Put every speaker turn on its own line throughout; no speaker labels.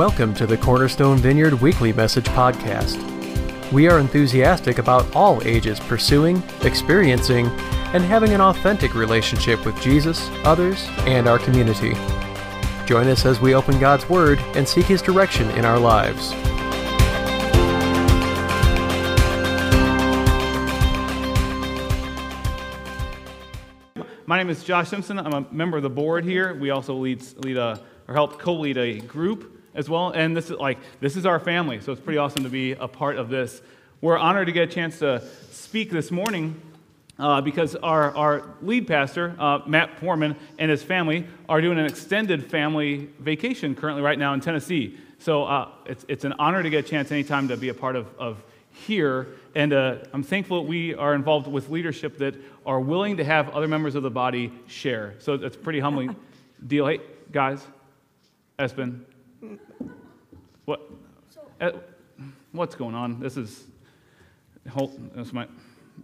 Welcome to the Cornerstone Vineyard Weekly Message Podcast. We are enthusiastic about all ages pursuing, experiencing, and having an authentic relationship with Jesus, others, and our community. Join us as we open God's Word and seek His direction in our lives.
My name is Josh Simpson. I'm a member of the board here. We also lead, lead a, or help co-lead a group as well. And this is like this is our family, so it's pretty awesome to be a part of this. We're honored to get a chance to speak this morning uh, because our, our lead pastor, uh, Matt Foreman, and his family are doing an extended family vacation currently right now in Tennessee. So uh, it's, it's an honor to get a chance anytime to be a part of, of here. And uh, I'm thankful that we are involved with leadership that are willing to have other members of the body share. So it's a pretty humbling deal. Hey, guys, Espen, what? Uh, what's going on? This is. Hold, this might,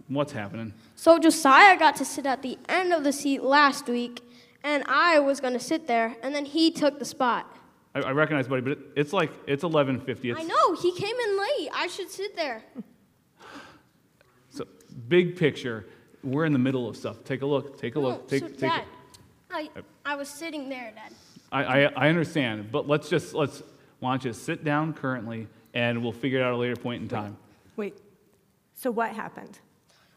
what's happening?
So Josiah got to sit at the end of the seat last week, and I was going to sit there, and then he took the spot.
I, I recognize, buddy, but it, it's like it's 11:50. It's,
I know he came in late. I should sit there.
So big picture, we're in the middle of stuff. Take a look. Take a
No,
look. Take,
so
take.
Dad, I, I was sitting there, Dad.
I, I, I understand, but let's just let's why don't you sit down currently, and we'll figure it out at a later point in time.
Wait, so what happened?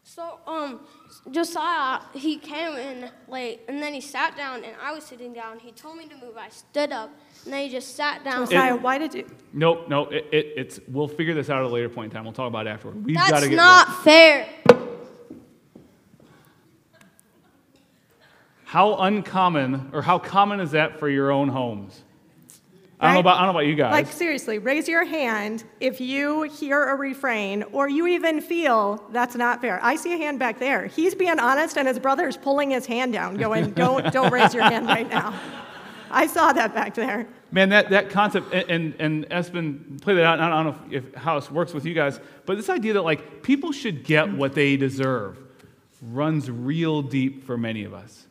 So um, Josiah he came in late, and then he sat down, and I was sitting down. He told me to move. I stood up, and then he just sat down.
Josiah, why did you?
Nope, no, it, it, it's we'll figure this out at a later point in time. We'll talk about it afterward. We've got
That's
to get
not fair.
How uncommon or how common is that for your own homes? I don't know about I don't know about you guys.
Like, seriously, raise your hand if you hear a refrain or you even feel that's not fair. I see a hand back there. He's being honest, and his brother's pulling his hand down, going, don't, don't raise your hand right now. I saw that back there.
Man, that, that concept, and, and, Espen played that out, I don't know if, if how this works with you guys, but this idea that like people should get what they deserve runs real deep for many of us.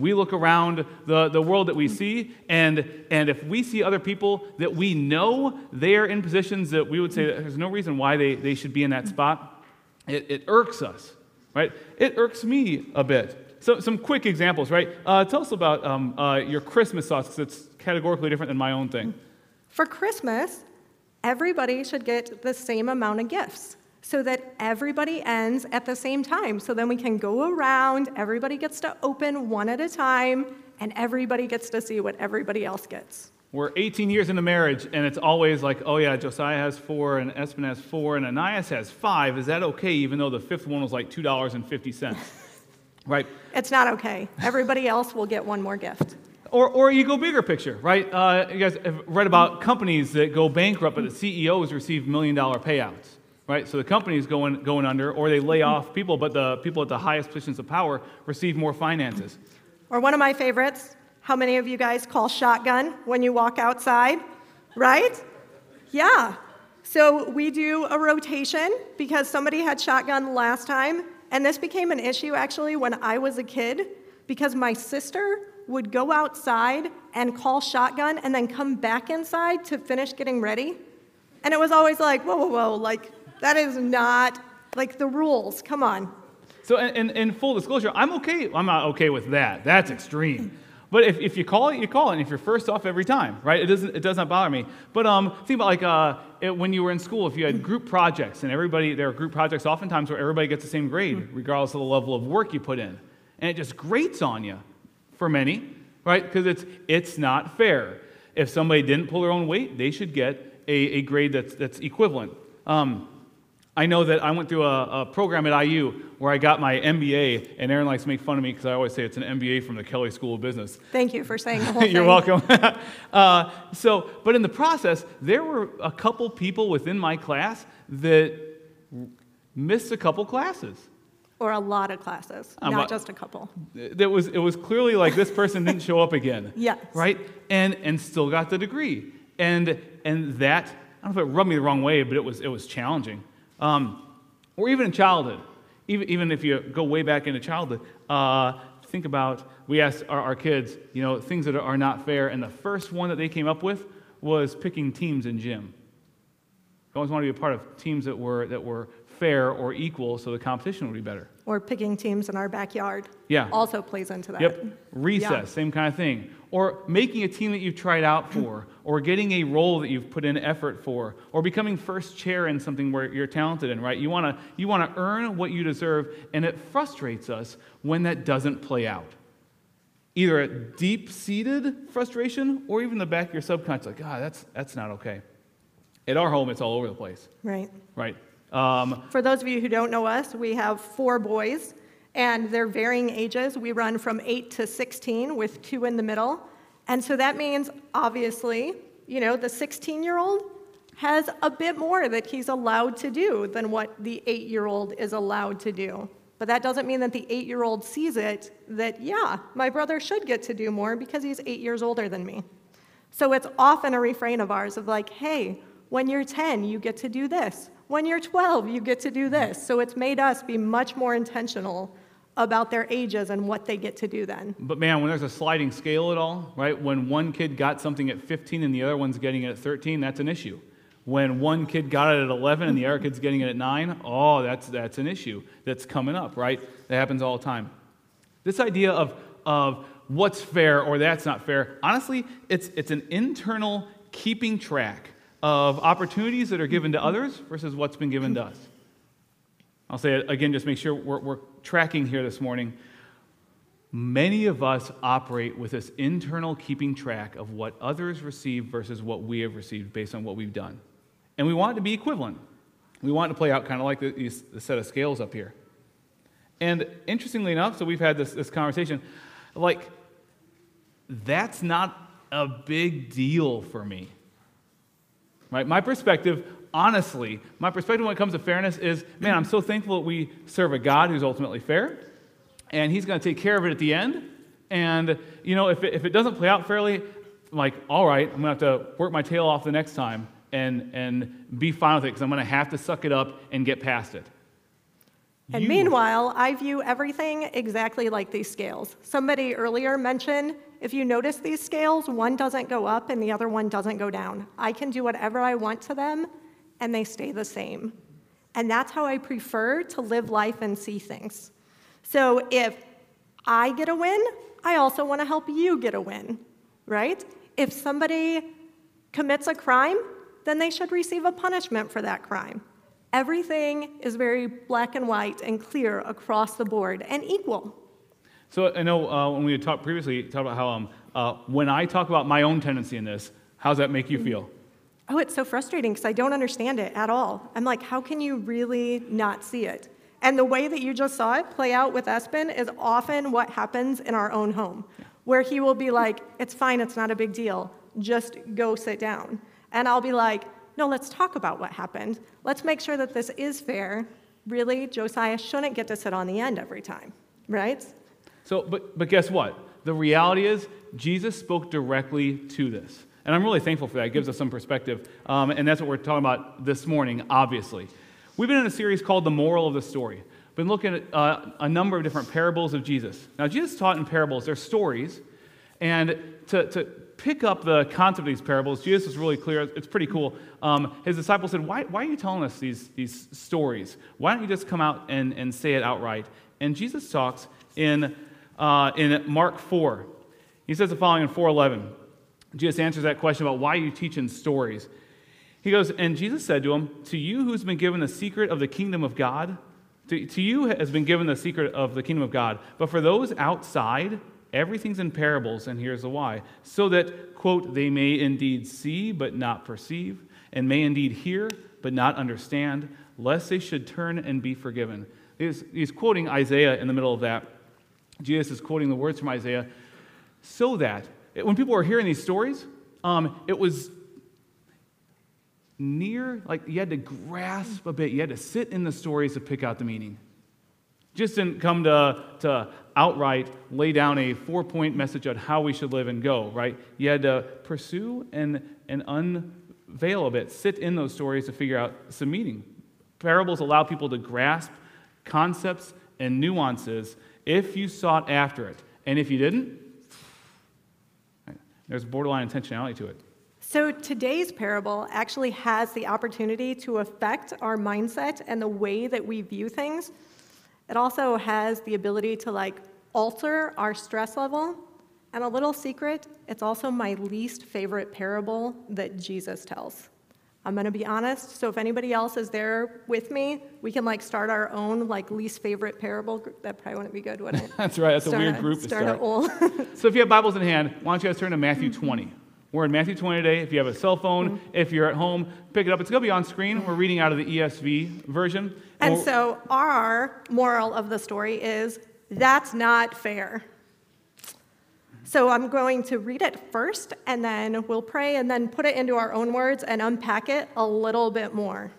We look around the, the world that we see, and, and if we see other people that we know they're in positions that we would say there's no reason why they, they should be in that spot, it, it irks us, right? It irks me a bit. So, some quick examples, right? Uh, tell us about um, uh, your Christmas because it's categorically different than my own thing.
For Christmas, everybody should get the same amount of gifts so that everybody ends at the same time. So then we can go around, everybody gets to open one at a time, and everybody gets to see what everybody else gets.
We're 18 years into marriage, and it's always like, oh yeah, Josiah has four, and Espen has four, and Ananias has five. Is that okay, even though the fifth one was like $2.50? right?
It's not okay. Everybody else will get one more gift.
Or, or you go bigger picture, right? Uh, you guys have read about companies that go bankrupt, but the CEOs receive million dollar payouts, right? So the company's going, going under, or they lay off people, but the people at the highest positions of power receive more finances.
Or one of my favorites, how many of you guys call shotgun when you walk outside? Right? Yeah. So we do a rotation because somebody had shotgun last time, and this became an issue actually when I was a kid because my sister would go outside and call shotgun and then come back inside to finish getting ready. And it was always like, whoa, whoa, whoa, like, that is not like the rules. Come on.
So, in, in, in full disclosure, I'm okay. I'm not okay with that. That's extreme. But if, if you call it, you call it. And if you're first off every time, right? It doesn't it does not bother me. But um, think about like uh, it, when you were in school, if you had group projects and everybody there are group projects oftentimes where everybody gets the same grade regardless of the level of work you put in, and it just grates on you for many, right? Because it's it's not fair. If somebody didn't pull their own weight, they should get a, a grade that's that's equivalent. Um, I know that I went through a, a, program at IU where I got my MBA, and Erin likes to make fun of me because I always say it's an MBA from the Kelley School of Business.
Thank you for saying the whole.
You're welcome. uh, so, but in the process, there were a couple people within my class that missed a couple classes.
Or a lot of classes,
I'm
not just a couple.
That was, it was clearly like this person didn't show up again.
Yes.
Right? And, and still got the degree. And, and that, I don't know if it rubbed me the wrong way, but it was, it was challenging. Um, or even in childhood, even, even if you go way back into childhood, uh, think about we asked our, our kids, you know, things that are not fair, and the first one that they came up with was picking teams in gym. You always want to be a part of teams that were, that were fair or equal so the competition would be better.
Or picking teams in our backyard.
Yeah.
Also plays into that.
Yep. Recess,
Yeah.
same kind of thing. Or making a team that you've tried out for, or getting a role that you've put in effort for, or becoming first chair in something where you're talented in, right? You want to you want to earn what you deserve, and it frustrates us when that doesn't play out. Either a deep-seated frustration or even the back of your subconscious, like, ah, that's that's not okay. At our home, it's all over the place,
Right.
right? Um,
For those of you who don't know us, we have four boys, and they're varying ages. We run from 8 to 16 with two in the middle. And so that means, obviously, you know, the 16 year old has a bit more that he's allowed to do than what the 8 year old is allowed to do. But that doesn't mean that the 8 year old sees it that, yeah, my brother should get to do more because he's 8 years older than me. So it's often a refrain of ours of like, hey, when you're 10, you get to do this. When you're 12, you get to do this. So it's made us be much more intentional about their ages and what they get to do then.
But man, when there's a sliding scale at all, right? When one kid got something at 15 and the other one's getting it at 13, that's an issue. When one kid got it at 11 and the other kid's getting it at 9, oh, that's, that's an issue that's coming up, right? That happens all the time. This idea of, of what's fair or that's not fair, honestly, it's, it's an internal keeping track of opportunities that are given to others versus what's been given to us. I'll say it again, just make sure we're, we're tracking here this morning. Many of us operate with this internal keeping track of what others receive versus what we have received based on what we've done. And we want it to be equivalent. We want it to play out kind of like the, the set of scales up here. And interestingly enough, so we've had this, this conversation, like, that's not a big deal for me. Right? My perspective, honestly, my perspective when it comes to fairness is man, I'm so thankful that we serve a God who's ultimately fair, and He's going to take care of it at the end. And, you know, if it, if it doesn't play out fairly, I'm like, all right, I'm going to have to work my tail off the next time and, and be fine with it because I'm going to have to suck it up and get past it.
And
You-
meanwhile, I view everything exactly like these scales. Somebody earlier mentioned if you notice these scales, one doesn't go up and the other one doesn't go down. I can do whatever I want to them and they stay the same. And that's how I prefer to live life and see things. So if I get a win, I also want to help you get a win, right? If somebody commits a crime, then they should receive a punishment for that crime. Everything is very black and white and clear across the board and equal.
So I know uh, when we had talked previously, talked about how um, uh, when I talk about my own tendency in this, how does that make you feel?
Oh, it's so frustrating because I don't understand it at all. I'm like, how can you really not see it? And the way that you just saw it play out with Espen is often what happens in our own home, where he will be like, it's fine, it's not a big deal, just go sit down. And I'll be like, no, let's talk about what happened. Let's make sure that this is fair. Really, Josiah shouldn't get to sit on the end every time, right?
So, but, but guess what? The reality is, Jesus spoke directly to this. And I'm really thankful for that. It gives us some perspective. Um, and that's what we're talking about this morning, obviously. We've been in a series called The Moral of the Story. Been looking at uh, a number of different parables of Jesus. Now, Jesus taught in parables, they're stories. And to, to pick up the concept of these parables, Jesus was really clear. It's pretty cool. Um, his disciples said, why, why are you telling us these, these stories? Why don't you just come out and, and say it outright? And Jesus talks in, uh, in Mark 4. He says the following in 411. Jesus answers that question about why you teach in stories. He goes, And Jesus said to him, To you who's been given the secret of the kingdom of God, to, to you has been given the secret of the kingdom of God. But for those outside, everything's in parables, and here's the why. So that, quote, they may indeed see, but not perceive, and may indeed hear, but not understand, lest they should turn and be forgiven. He's, he's quoting Isaiah in the middle of that. Jesus is quoting the words from Isaiah, so that when people were hearing these stories, um, it was near, like you had to grasp a bit. You had to sit in the stories to pick out the meaning. Just didn't come to, to outright lay down a four point message on how we should live and go, right? You had to pursue and, and unveil a bit, sit in those stories to figure out some meaning. Parables allow people to grasp concepts and nuances if you sought after it. And if you didn't, there's borderline intentionality to it.
So today's parable actually has the opportunity to affect our mindset and the way that we view things. It also has the ability to like alter our stress level. And a little secret, it's also my least favorite parable that Jesus tells. I'm going to be honest. So if anybody else is there with me, we can like start our own like least favorite parable. group. That probably wouldn't be good, would it?
That's right. That's a
Start
weird group to
start.
start.
old.
So if you have Bibles in hand, why don't you guys turn to Matthew 20? We're in Matthew 20 today. If you have a cell phone, mm-hmm. if you're at home, pick it up. It's going to be on screen. We're reading out of the ESV version.
And
we're-
so our moral of the story is that's not fair. So I'm going to read it first, and then we'll pray, and then put it into our own words and unpack it a little bit more.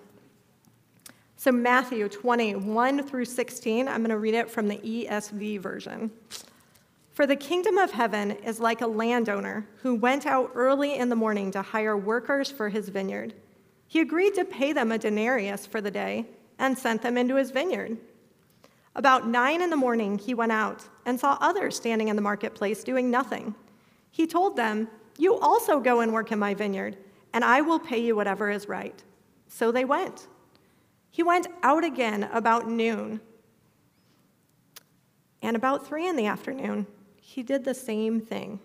So, Matthew 20, 1 through 16, I'm going to read it from the ESV version. For the kingdom of heaven is like a landowner who went out early in the morning to hire workers for his vineyard. He agreed to pay them a denarius for the day and sent them into his vineyard. About nine in the morning, he went out and saw others standing in the marketplace doing nothing. He told them, You also go and work in my vineyard, and I will pay you whatever is right. So they went. He went out again about noon. And about three in the afternoon, he did the same thing.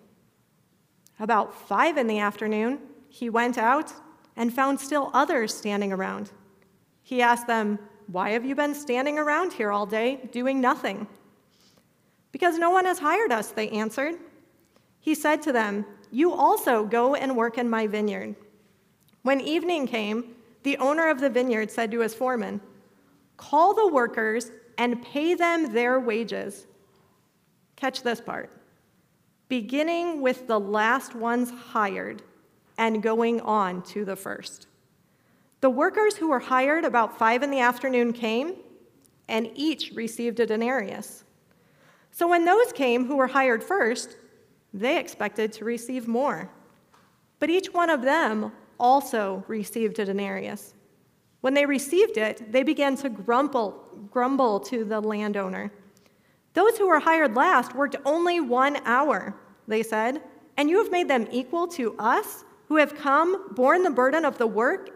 About five in the afternoon, he went out and found still others standing around. He asked them, Why have you been standing around here all day doing nothing? Because no one has hired us, they answered. He said to them, You also go and work in my vineyard. When evening came, the owner of the vineyard said to his foreman, Call the workers and pay them their wages. Catch this part. Beginning with the last ones hired and going on to the first. The workers who were hired about five in the afternoon came, and each received a denarius. So when those came who were hired first, they expected to receive more. But each one of them also received a denarius. When they received it, they began to grumble, grumble to the landowner. Those who were hired last worked only one hour, they said, and you have made them equal to us who have come, borne the burden of the work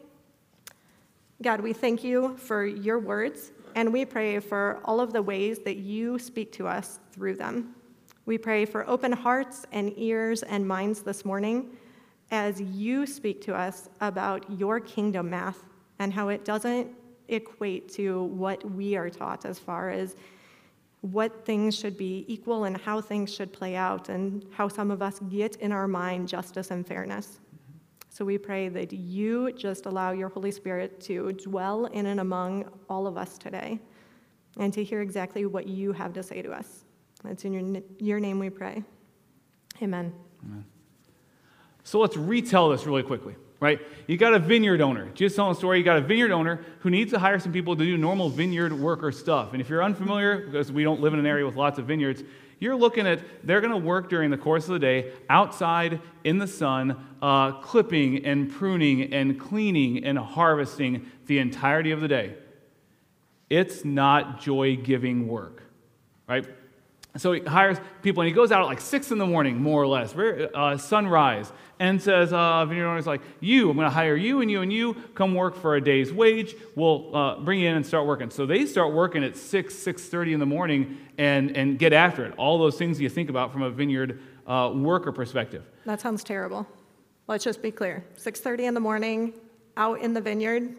God, we thank you for your words, and we pray for all of the ways that you speak to us through them. We pray for open hearts and ears and minds this morning as you speak to us about your kingdom math and how it doesn't equate to what we are taught as far as what things should be equal and how things should play out and how some of us get in our mind justice and fairness. So we pray that you just allow your Holy Spirit to dwell in and among all of us today and to hear exactly what you have to say to us. That's in your, your name we pray. Amen.
So let's retell this really quickly, right? You got a vineyard owner. Just telling a story, you got a vineyard owner who needs to hire some people to do normal vineyard worker stuff. And if you're unfamiliar, because we don't live in an area with lots of vineyards, you're looking at they're going to work during the course of the day outside in the sun, uh, clipping and pruning and cleaning and harvesting the entirety of the day. It's not joy giving work, right? So he hires people and he goes out at like six in the morning, more or less, uh, sunrise, and says, uh, vineyard owner's like, you, I'm going to hire you and you and you, come work for a day's wage. We'll uh, bring you in and start working. So they start working at 6, 6.30 in the morning and, and get after it. All those things you think about from a vineyard uh, worker perspective.
That sounds terrible. Let's just be clear. 6:30 in the morning, out in the vineyard.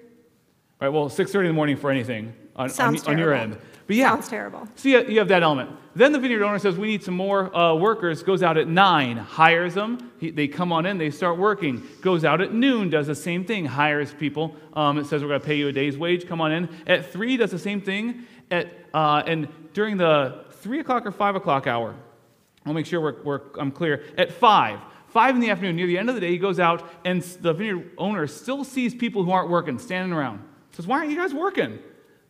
Right, well, 6.30 in the morning for anything on, on, on your end. But yeah,
Sounds terrible.
So you you have that element. Then the vineyard owner says, We need some more uh, workers, goes out at 9, hires them. He, they come on in, they start working. Goes out at noon, does the same thing, hires people. Um, it says, We're going to pay you a day's wage, come on in. At 3, does the same thing. At, uh, and during the 3 o'clock or 5 o'clock hour, I'll make sure we're, we're, I'm clear. At 5, five in the afternoon, near the end of the day, he goes out, and the vineyard owner still sees people who aren't working standing around. Says, Why aren't you guys working?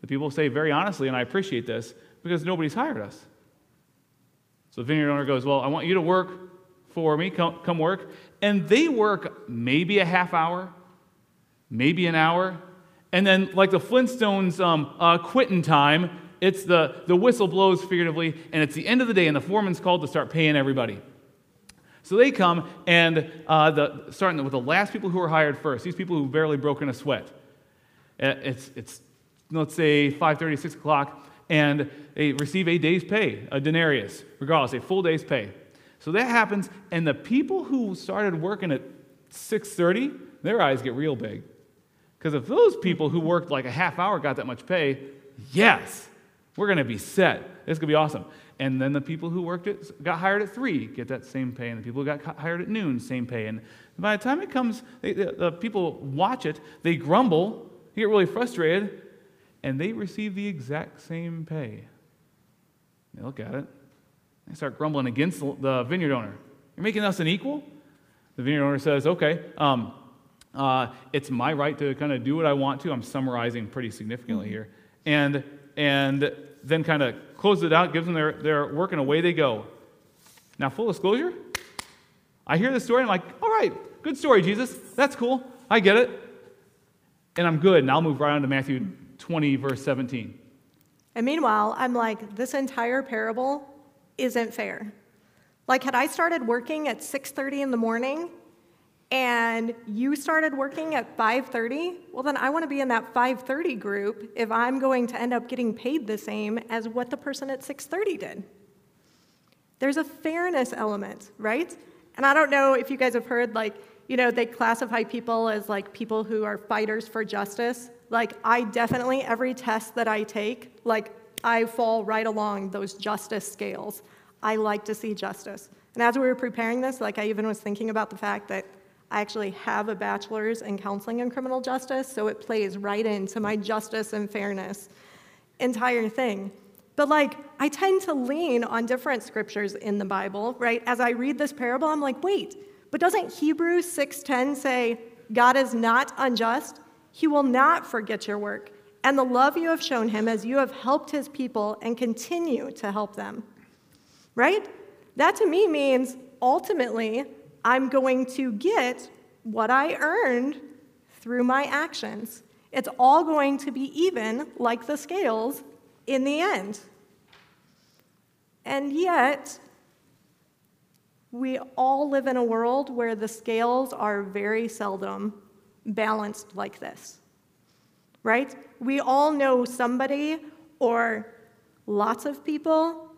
The people say very honestly, and I appreciate this, because nobody's hired us. So the vineyard owner goes, Well, I want you to work for me, come, come work. And they work maybe a half hour, maybe an hour. And then, like the Flintstones um, uh, quitting time, it's the, the whistle blows figuratively, and it's the end of the day, and the foreman's called to start paying everybody. So they come, and uh, the, starting with the last people who were hired first, these people who barely broken a sweat. Uh, it's, it's let's say 5.30, 6 o'clock, and they receive a day's pay, a denarius, regardless, a full day's pay. So that happens, and the people who started working at 6.30, their eyes get real big. Because if those people who worked like a half hour got that much pay, yes, we're going to be set. This could be awesome. And then the people who worked at, got hired at 3 get that same pay, and the people who got hired at noon, same pay. And by the time it comes, they, the, the people watch it, they grumble, they get really frustrated, and they receive the exact same pay. They look at it, they start grumbling against the vineyard owner. You're making us an equal? The vineyard owner says, okay, um, uh, it's my right to kind of do what I want to. I'm summarizing pretty significantly here. And, and then kind of closes it out, gives them their, their work, and away they go. Now, full disclosure, I hear this story, and I'm like, all right, good story, Jesus. That's cool. I get it. And I'm good, and I'll move right on to Matthew 20, verse 17.
And meanwhile, I'm like, this entire parable isn't fair. Like, had I started working at 6:30 in the morning and you started working at 5:30, well then I want to be in that 5:30 group if I'm going to end up getting paid the same as what the person at 6:30 did. There's a fairness element, right? And I don't know if you guys have heard like, you know, they classify people as like people who are fighters for justice. Like I definitely every test that I take, like I fall right along those justice scales. I like to see justice. And as we were preparing this, like I even was thinking about the fact that I actually have a bachelor's in counseling and criminal justice, so it plays right into my justice and fairness entire thing. But like, I tend to lean on different scriptures in the Bible, right? As I read this parable, I'm like, wait, but doesn't Hebrews 6:10 say, God is not unjust? He will not forget your work and the love you have shown him as you have helped his people and continue to help them. Right? That to me means ultimately, I'm going to get what I earned through my actions. It's all going to be even, like the scales, in the end. And yet, we all live in a world where the scales are very seldom balanced like this right? We all know somebody or lots of people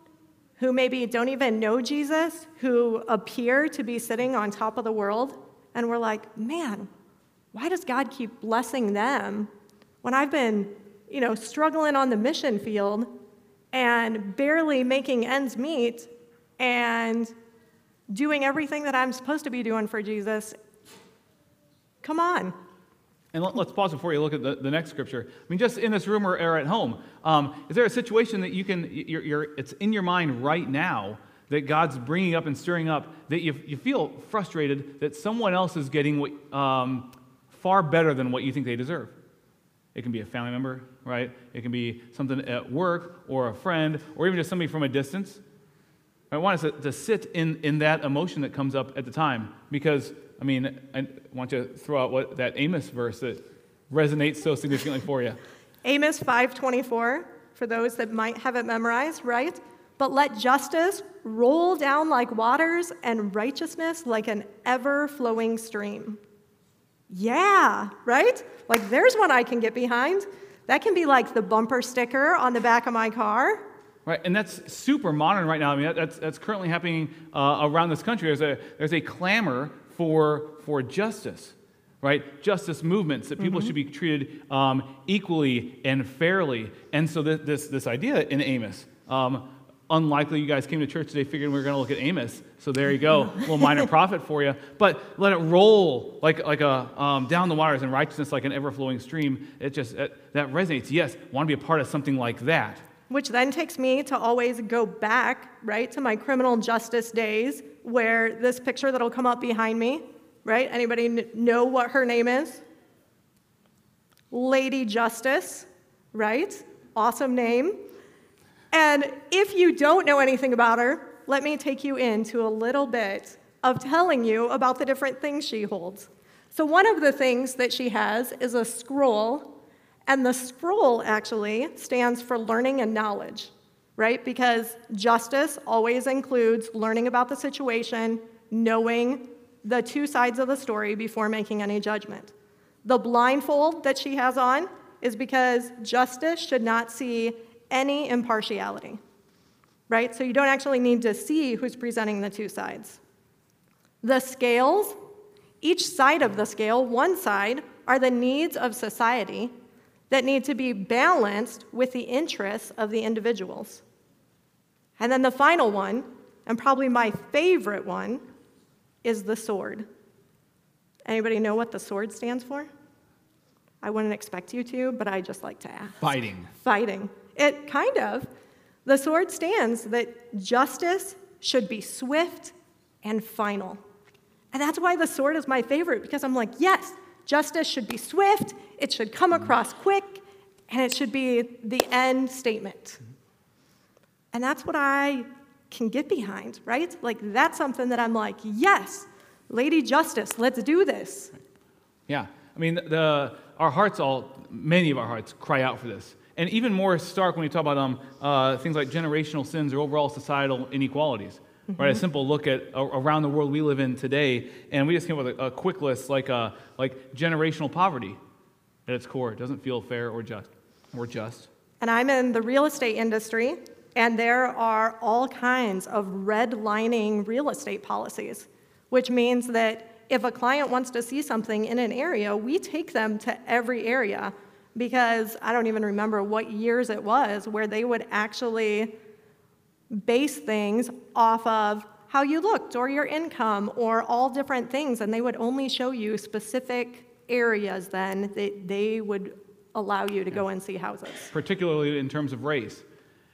who maybe don't even know Jesus, who appear to be sitting on top of the world, and we're like, man, why does God keep blessing them when I've been, you know, struggling on the mission field and barely making ends meet and doing everything that I'm supposed to be doing for Jesus? Come on.
And let, us pause before you look at the, the next scripture. I mean, just in this room or, or at home, um, is there a situation that you can, you're, you're, it's in your mind right now that God's bringing up and stirring up that you, you feel frustrated that someone else is getting what, um, far better than what you think they deserve? It can be a family member, right? It can be something at work or a friend or even just somebody from a distance. I want us to, to sit in, in that emotion that comes up at the time because I mean, I want you to throw out what that Amos verse that resonates so significantly for you.
Amos 5:24 for those that might have it memorized, right? But let justice roll down like waters and righteousness like an ever-flowing stream. Yeah, right? Like there's one I can get behind. That can be like the bumper sticker on the back of my car.
Right, and that's super modern right now. I mean, that's, that's currently happening uh, around this country. There's a, there's a clamor for, for justice, right? Justice movements, that people mm-hmm. should be treated um, equally and fairly. And so this, this, this idea in Amos, um, unlikely you guys came to church today figuring we were going to look at Amos. So there you go, a little minor prophet for you. But let it roll like, like a, um, down the waters and righteousness like an ever flowing stream. It just, it, that resonates. Yes, want to be a part of something like that.
Which then takes me to always go back, right, to my criminal justice days where this picture that'll come up behind me, right? Anybody kn- know what her name is? Lady Justice, right? Awesome name. And if you don't know anything about her, let me take you into a little bit of telling you about the different things she holds. So, one of the things that she has is a scroll, and the scroll actually stands for learning and knowledge, right? Because justice always includes learning about the situation, knowing the two sides of the story before making any judgment. The blindfold that she has on is because justice should not see any impartiality, right? So you don't actually need to see who's presenting the two sides. The scales, each side of the scale, one side, are the needs of society that need to be balanced with the interests of the individuals. And then the final one, and probably my favorite one, is the sword. Anybody know what the sword stands for? I wouldn't expect you to, but I just like to ask.
Fighting.
Fighting. It kind of. The sword stands that justice should be swift and final. And that's why the sword is my favorite, because I'm like, yes, justice should be swift, it should come across quick, and it should be the end statement. And that's what I can get behind, right? Like, that's something that I'm like, yes, Lady Justice, let's do this.
Yeah. I mean, the, our hearts all, many of our hearts cry out for this. And even more stark when we talk about um, uh, things like generational sins or overall societal inequalities. Mm-hmm. Right, a simple look at uh, around the world we live in today, and we just came up with a, a quick list like, uh, like generational poverty at its core. It doesn't feel fair or just. Or just.
And I'm in the real estate industry, and there are all kinds of redlining real estate policies, which means that if a client wants to see something in an area, we take them to every area because I don't even remember what years it was where they would actually base things off of how you looked or your income or all different things, and they would only show you specific areas then that they would allow you to go and see houses.
Particularly in terms of race.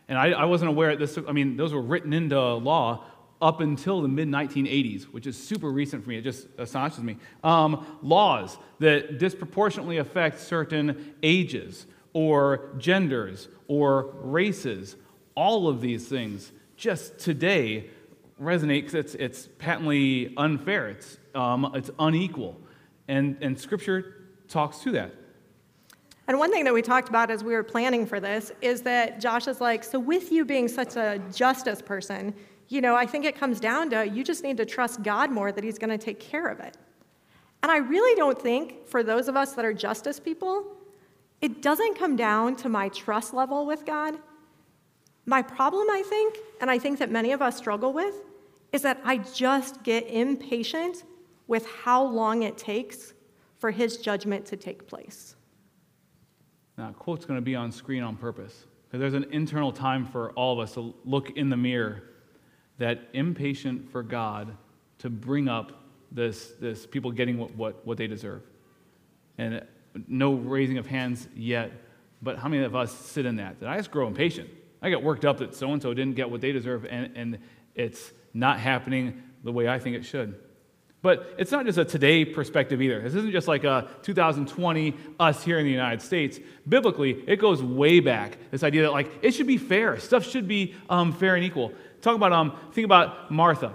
And I, I wasn't aware of this, I mean, those were written into law up until the mid 1980s, which is super recent for me. It just astonishes me. Um, laws that disproportionately affect certain ages or genders or races, all of these things just today resonate because it's, it's patently unfair, it's, um, it's unequal. And, and Scripture talks to that.
And one thing that we talked about as we were planning for this is that Josh is like, so with you being such a justice person, you know, I think it comes down to you just need to trust God more that He's going to take care of it. And I really don't think, for those of us that are justice people, it doesn't come down to my trust level with God. My problem, I think, and I think that many of us struggle with, is that I just get impatient with how long it takes for His judgment to take place.
Now, quote's going to be on screen on purpose because there's an internal time for all of us to look in the mirror that impatient for God to bring up this, this people getting what, what, what they deserve. And no raising of hands yet, but how many of us sit in that? That I just grow impatient. I get worked up that so and so didn't get what they deserve, and, and it's not happening the way I think it should. But it's not just a today perspective either. This isn't just like a 2020 us here in the United States. Biblically, it goes way back. This idea that like it should be fair, stuff should be um, fair and equal. Talk about, um, think about Martha.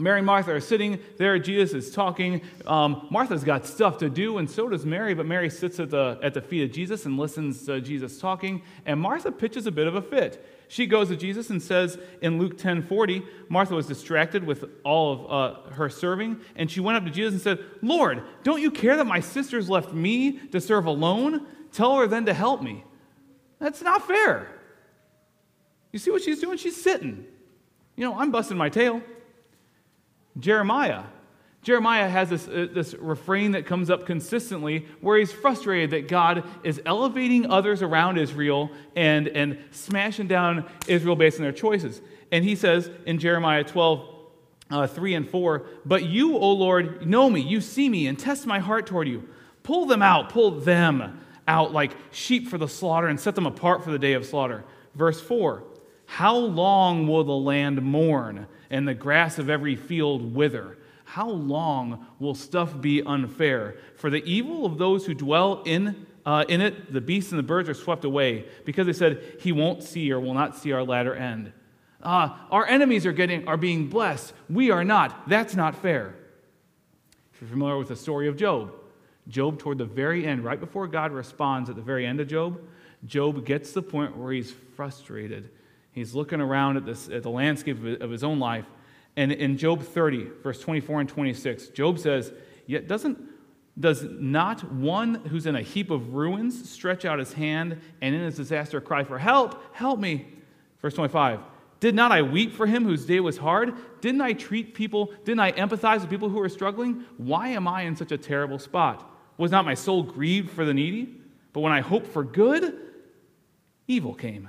Mary and Martha are sitting there. Jesus is talking. Um, Martha's got stuff to do, and so does Mary. But Mary sits at the, at the feet of Jesus and listens to Jesus talking. And Martha pitches a bit of a fit. She goes to Jesus and says in Luke 10 40, Martha was distracted with all of uh, her serving. And she went up to Jesus and said, Lord, don't you care that my sister's left me to serve alone? Tell her then to help me. That's not fair. You see what she's doing? She's sitting. You know, I'm busting my tail. Jeremiah. Jeremiah has this, uh, this refrain that comes up consistently where he's frustrated that God is elevating others around Israel and, and smashing down Israel based on their choices. And he says in Jeremiah 12, uh, 3 and 4, But you, O Lord, know me, you see me, and test my heart toward you. Pull them out, pull them out like sheep for the slaughter, and set them apart for the day of slaughter. Verse 4 How long will the land mourn and the grass of every field wither? How long will stuff be unfair? For the evil of those who dwell in, uh, in it, the beasts and the birds are swept away, because they said, He won't see or will not see our latter end. Uh, our enemies are, getting, are being blessed. We are not. That's not fair. If you're familiar with the story of Job, Job, toward the very end, right before God responds at the very end of Job, Job gets to the point where he's frustrated. He's looking around at, this, at the landscape of his own life. And in Job 30, verse 24 and 26, Job says, Yet doesn't, does not one who's in a heap of ruins stretch out his hand and in his disaster cry for help? Help me. Verse 25, Did not I weep for him whose day was hard? Didn't I treat people, didn't I empathize with people who were struggling? Why am I in such a terrible spot? Was not my soul grieved for the needy? But when I hoped for good, evil came.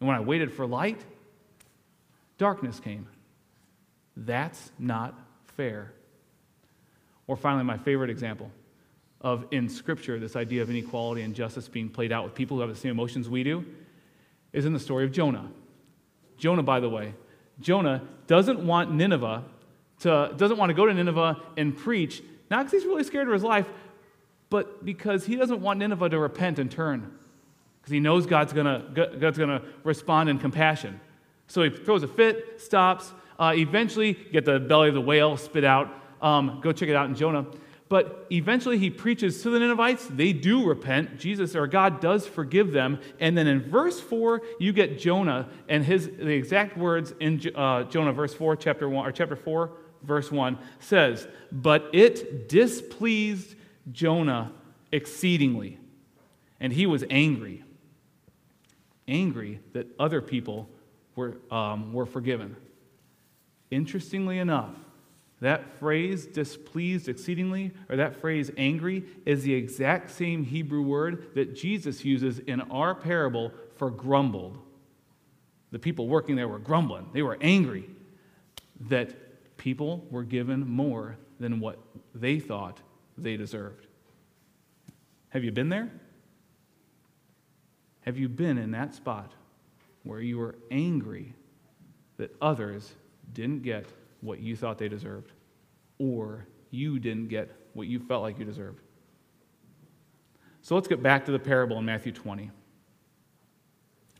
And when I waited for light, darkness came. That's not fair. Or finally, my favorite example of in Scripture, this idea of inequality and justice being played out with people who have the same emotions we do, is in the story of Jonah. Jonah, by the way, Jonah doesn't want Nineveh to, doesn't want to go to Nineveh and preach, not because he's really scared of his life, but because he doesn't want Nineveh to repent and turn because he knows God's gonna, God's gonna respond in compassion. So he throws a fit, stops, uh, eventually get the belly of the whale spit out. Um, go check it out in Jonah. But eventually he preaches to the Ninevites. They do repent. Jesus or God does forgive them. And then in verse 4, you get Jonah and his the exact words in uh, Jonah, verse 4, chapter 1, or chapter 4, verse 1 says, But it displeased Jonah exceedingly, and he was angry angry that other people were, um, were forgiven. Interestingly enough, that phrase, displeased exceedingly, or that phrase, angry, is the exact same Hebrew word that Jesus uses in our parable for grumbled. The people working there were grumbling, they were angry that people were given more than what they thought they deserved. Have you been there? Have you been in that spot where you were angry that others didn't get what you thought they deserved, or you didn't get what you felt like you deserved? So let's get back to the parable in Matthew 20.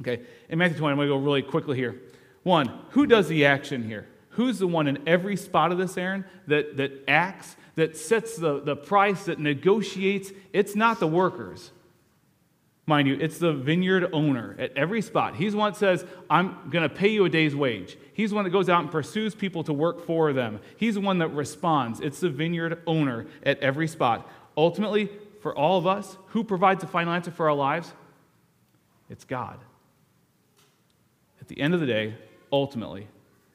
Okay, in Matthew 20, I'm going to go really quickly here. One, who does the action here? Who's the one in every spot of this, Erin, that, that acts, that sets the, the price, that negotiates? It's not the workers. Mind you, it's the vineyard owner at every spot. He's the one that says, I'm going to pay you a day's wage. He's the one that goes out and pursues people to work for them. He's the one that responds. It's the vineyard owner at every spot. Ultimately, for all of us, who provides the final answer for our lives? It's God. At the end of the day, ultimately,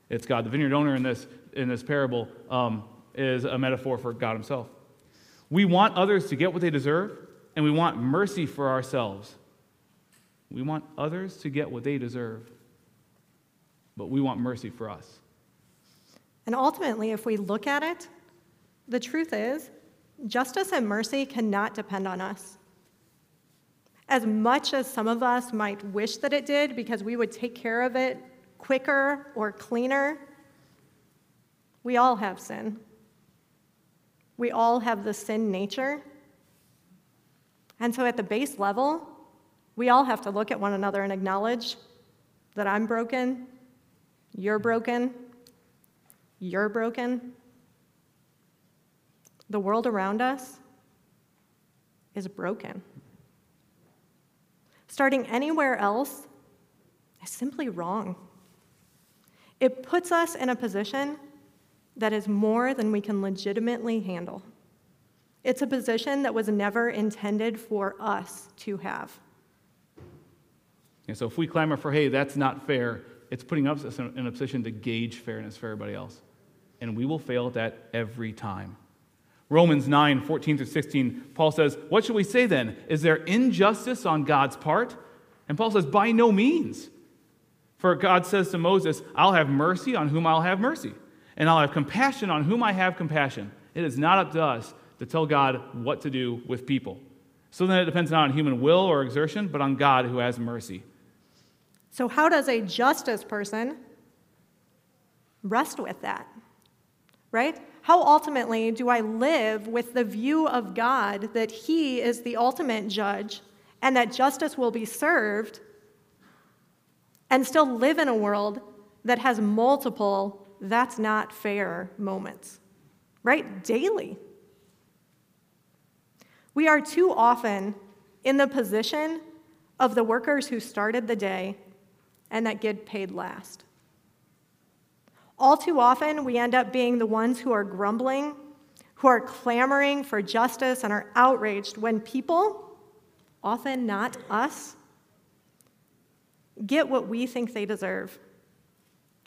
it's God. The vineyard owner in this, in this parable um, is a metaphor for God Himself. We want others to get what they deserve and we want mercy for ourselves. We want others to get what they deserve, but we want mercy for us.
And ultimately, if we look at it, the truth is justice and mercy cannot depend on us. As much as some of us might wish that it did because we would take care of it quicker or cleaner, we all have sin. We all have the sin nature. And so, at the base level, we all have to look at one another and acknowledge that I'm broken, you're broken, you're broken. The world around us is broken. Starting anywhere else is simply wrong. It puts us in a position that is more than we can legitimately handle. It's a position that was never intended for us to have.
And so if we clamor for, hey, that's not fair, it's putting us in a position to gauge fairness for everybody else. And we will fail at that every time. Romans 9, 14 through 16, Paul says, What should we say then? Is there injustice on God's part? And Paul says, By no means. For God says to Moses, I'll have mercy on whom I'll have mercy, and I'll have compassion on whom I have compassion. It is not up to us to tell God what to do with people. So then it depends not on human will or exertion, but on God who has mercy.
So, how does a justice person rest with that? Right? How ultimately do I live with the view of God that He is the ultimate judge and that justice will be served and still live in a world that has multiple, that's not fair moments? Right? Daily. We are too often in the position of the workers who started the day and that get paid last. All too often, we end up being the ones who are grumbling, who are clamoring for justice, and are outraged when people, often not us, get what we think they deserve.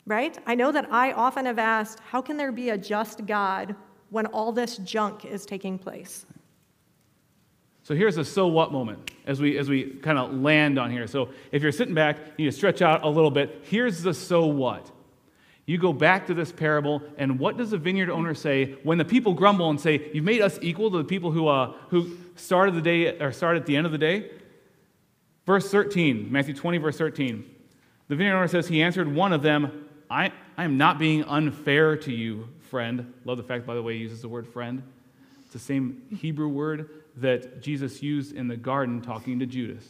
Right? I know that I often have asked, how can there be a just God when all this junk is taking place?
So here's a so what moment as we, as we kind of land on here. So if you're sitting back, you need to stretch out a little bit. Here's the so what. You go back to this parable, and what does the vineyard owner say when the people grumble and say, You've made us equal to the people who, uh, who started the day or started at the end of the day? Verse 13, Matthew 20, verse 13. The vineyard owner says, He answered one of them, I, I am not being unfair to you, friend. Love the fact, by the way, he uses the word friend. It's the same Hebrew word that Jesus used in the garden talking to Judas.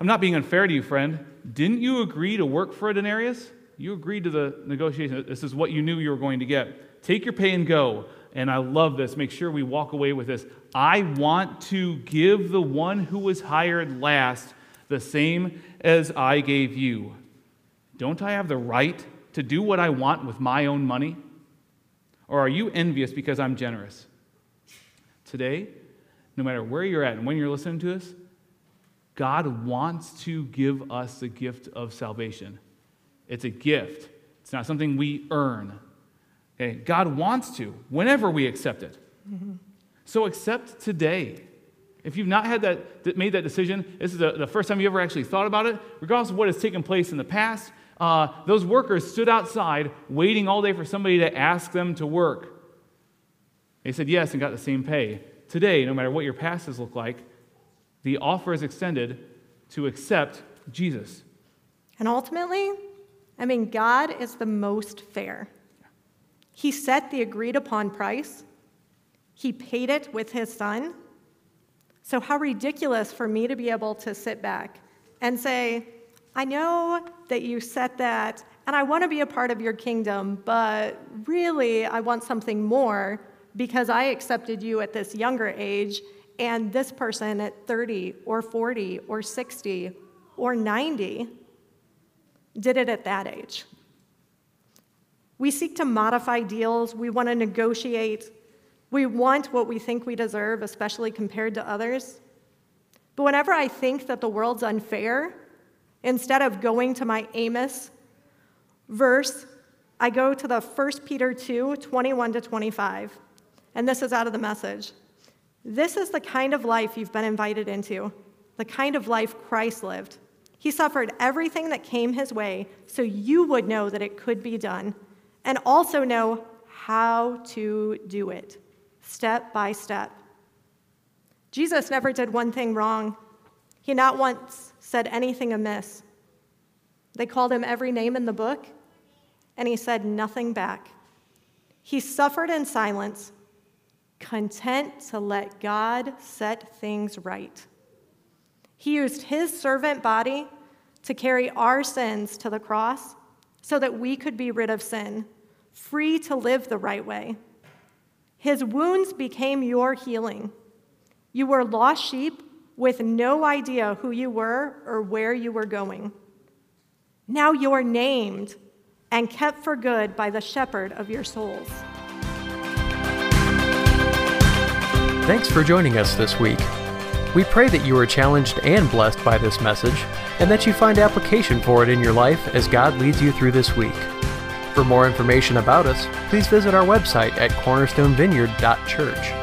I'm not being unfair to you, friend. Didn't you agree to work for a denarius? You agreed to the negotiation. This is what you knew you were going to get. Take your pay and go. And I love this. Make sure we walk away with this. I want to give the one who was hired last the same as I gave you. Don't I have the right to do what I want with my own money? Or are you envious because I'm generous? Today, no matter where you're at and when you're listening to us, God wants to give us the gift of salvation. It's a gift, it's not something we earn. Okay? God wants to, whenever we accept it. Mm-hmm. So accept today. If you've not had that, made that decision, this is the, first time you ever actually thought about it, regardless of what has taken place in the past, uh, those workers stood outside waiting all day for somebody to ask them to work. They said yes and got the same pay. Today, no matter what your past look like, the offer is extended to accept Jesus.
And ultimately, I mean, God is the most fair. He set the agreed upon price, He paid it with His Son. So, how ridiculous for me to be able to sit back and say, I know that you set that, and I want to be a part of your kingdom, but really, I want something more because I accepted you at this younger age and this person at 30 or 40 or 60 or 90 did it at that age. We seek to modify deals, we want to negotiate, we want what we think we deserve, especially compared to others. But whenever I think that the world's unfair, instead of going to my Amos verse, I go to the 1 Peter 2 21 to 25. And this is out of the message. This is the kind of life you've been invited into, the kind of life Christ lived. He suffered everything that came his way so you would know that it could be done and also know how to do it, step by step. Jesus never did one thing wrong. He not once said anything amiss. They called him every name in the book, and he said nothing back. He suffered in silence content to let God set things right. He used his servant body to carry our sins to the cross so that we could be rid of sin, free to live the right way. His wounds became your healing. You were lost sheep with no idea who you were or where you were going. Now you're named and kept for good by the shepherd of your souls.
Thanks for joining us this week. We pray that you are challenged and blessed by this message, and that you find application for it in your life as God leads you through this week. For more information about us, please visit our website at cornerstonevineyard.church.